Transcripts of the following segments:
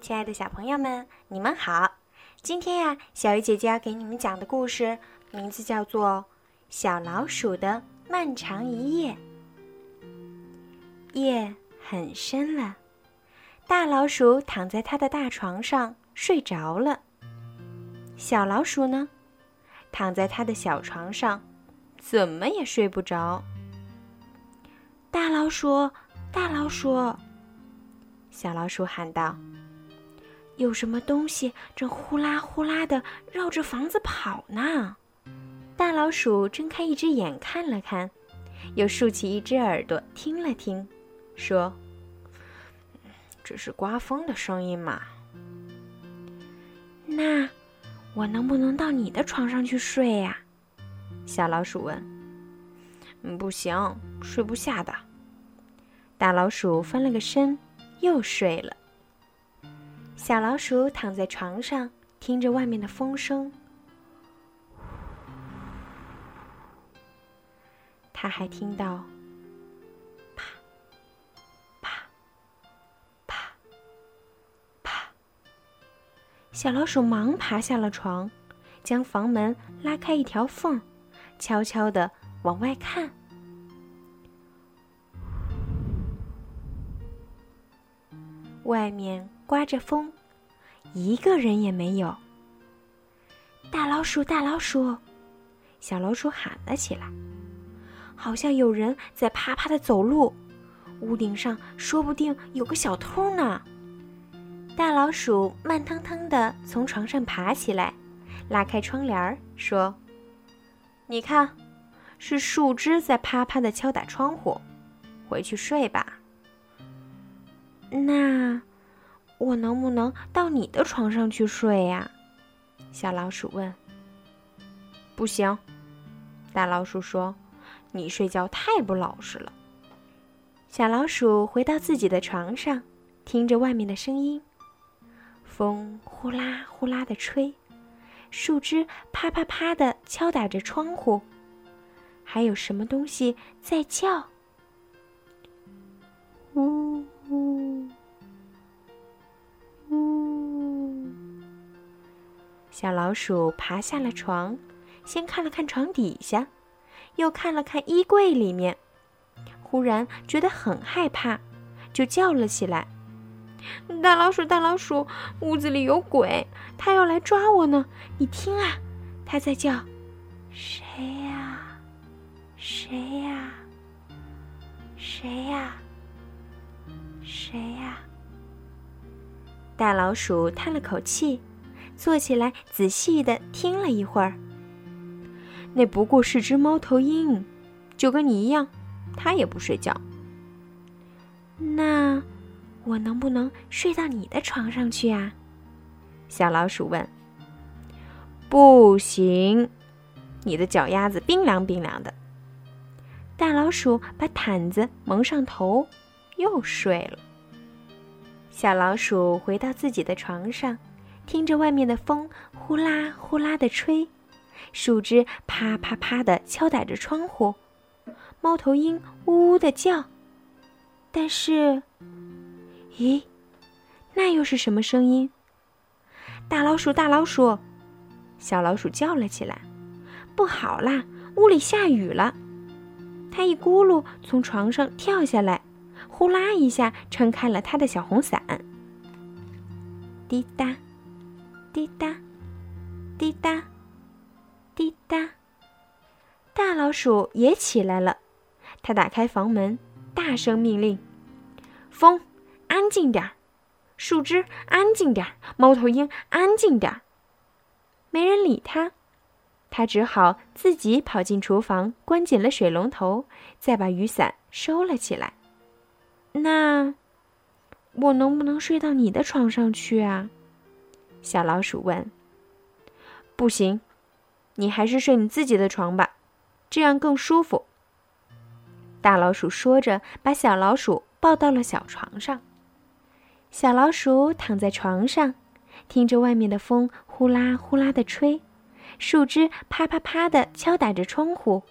亲爱的小朋友们，你们好！今天呀，小鱼姐姐要给你们讲的故事名字叫做《小老鼠的漫长一夜》。夜很深了，大老鼠躺在它的大床上睡着了。小老鼠呢，躺在它的小床上，怎么也睡不着。大老鼠，大老鼠！小老鼠喊道：“有什么东西正呼啦呼啦的绕着房子跑呢？”大老鼠睁开一只眼看了看，又竖起一只耳朵听了听，说：“这是刮风的声音嘛。”那我能不能到你的床上去睡呀？小老鼠问。“，不行，睡不下的。”大老鼠翻了个身。又睡了。小老鼠躺在床上，听着外面的风声。他还听到啪啪啪啪。小老鼠忙爬下了床，将房门拉开一条缝，悄悄地往外看。外面刮着风，一个人也没有。大老鼠，大老鼠，小老鼠喊了起来，好像有人在啪啪的走路，屋顶上说不定有个小偷呢。大老鼠慢腾腾的从床上爬起来，拉开窗帘说：“你看，是树枝在啪啪的敲打窗户，回去睡吧。”那，我能不能到你的床上去睡呀？小老鼠问。不行，大老鼠说：“你睡觉太不老实了。”小老鼠回到自己的床上，听着外面的声音，风呼啦呼啦的吹，树枝啪啪啪的敲打着窗户，还有什么东西在叫？呜呜。呜小老鼠爬下了床，先看了看床底下，又看了看衣柜里面，忽然觉得很害怕，就叫了起来：“大老鼠，大老鼠，屋子里有鬼，它要来抓我呢！你听啊，它在叫，谁呀？谁呀？谁呀？谁呀？”大老鼠叹了口气。坐起来，仔细的听了一会儿。那不过是只猫头鹰，就跟你一样，它也不睡觉。那我能不能睡到你的床上去啊？小老鼠问。不行，你的脚丫子冰凉冰凉的。大老鼠把毯子蒙上头，又睡了。小老鼠回到自己的床上。听着外面的风呼啦呼啦的吹，树枝啪啪啪的敲打着窗户，猫头鹰呜呜的叫。但是，咦，那又是什么声音？大老鼠，大老鼠，小老鼠叫了起来：“不好啦，屋里下雨了！”它一咕噜从床上跳下来，呼啦一下撑开了它的小红伞。滴答。滴答，滴答，滴答。大老鼠也起来了，它打开房门，大声命令：“风，安静点儿；树枝，安静点儿；猫头鹰，安静点儿。”没人理它，它只好自己跑进厨房，关紧了水龙头，再把雨伞收了起来。那，我能不能睡到你的床上去啊？小老鼠问：“不行，你还是睡你自己的床吧，这样更舒服。”大老鼠说着，把小老鼠抱到了小床上。小老鼠躺在床上，听着外面的风呼啦呼啦的吹，树枝啪啪啪的敲打着窗户，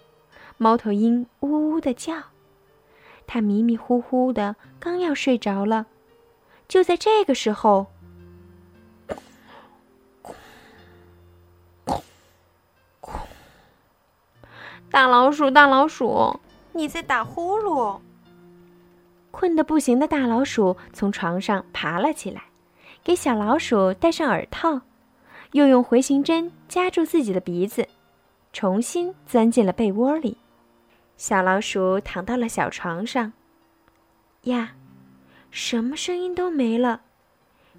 猫头鹰呜呜的叫。它迷迷糊糊的，刚要睡着了，就在这个时候，大老鼠、大老鼠，你在打呼噜。困得不行的大老鼠从床上爬了起来，给小老鼠戴上耳套，又用回形针夹住自己的鼻子，重新钻进了被窝里。小老鼠躺到了小床上呀。什么声音都没了，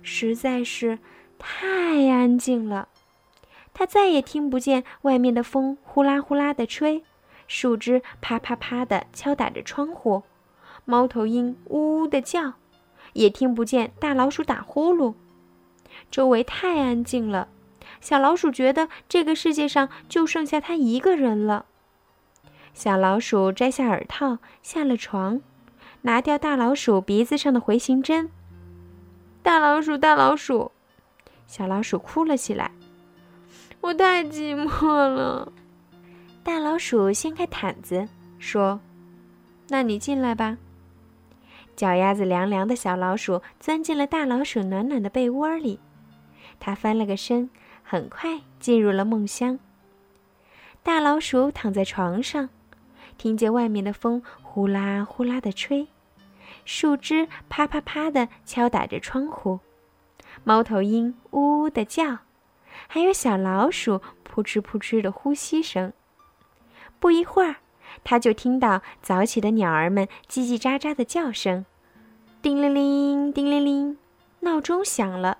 实在是太安静了。它再也听不见外面的风呼啦呼啦的吹，树枝啪啪啪的敲打着窗户。猫头鹰呜呜的叫，也听不见大老鼠打呼噜。周围太安静了，小老鼠觉得这个世界上就剩下它一个人了。小老鼠摘下耳套，下了床，拿掉大老鼠鼻子上的回形针。大老鼠，大老鼠，小老鼠哭了起来：“我太寂寞了。”大老鼠掀开毯子，说：“那你进来吧。”脚丫子凉凉的小老鼠钻进了大老鼠暖暖的被窝里，它翻了个身，很快进入了梦乡。大老鼠躺在床上，听见外面的风呼啦呼啦的吹，树枝啪啪啪的敲打着窗户，猫头鹰呜呜的叫，还有小老鼠扑哧扑哧的呼吸声。不一会儿。他就听到早起的鸟儿们叽叽喳喳的叫声，叮铃铃，叮铃铃，闹钟响了。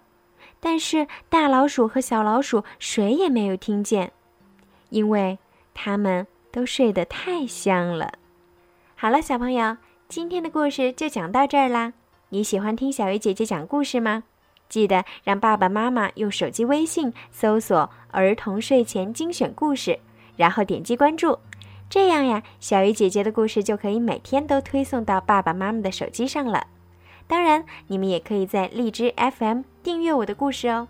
但是大老鼠和小老鼠谁也没有听见，因为他们都睡得太香了。好了，小朋友，今天的故事就讲到这儿啦。你喜欢听小鱼姐姐讲故事吗？记得让爸爸妈妈用手机微信搜索“儿童睡前精选故事”，然后点击关注。这样呀，小鱼姐姐的故事就可以每天都推送到爸爸妈妈的手机上了。当然，你们也可以在荔枝 FM 订阅我的故事哦。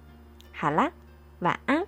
好啦，晚安。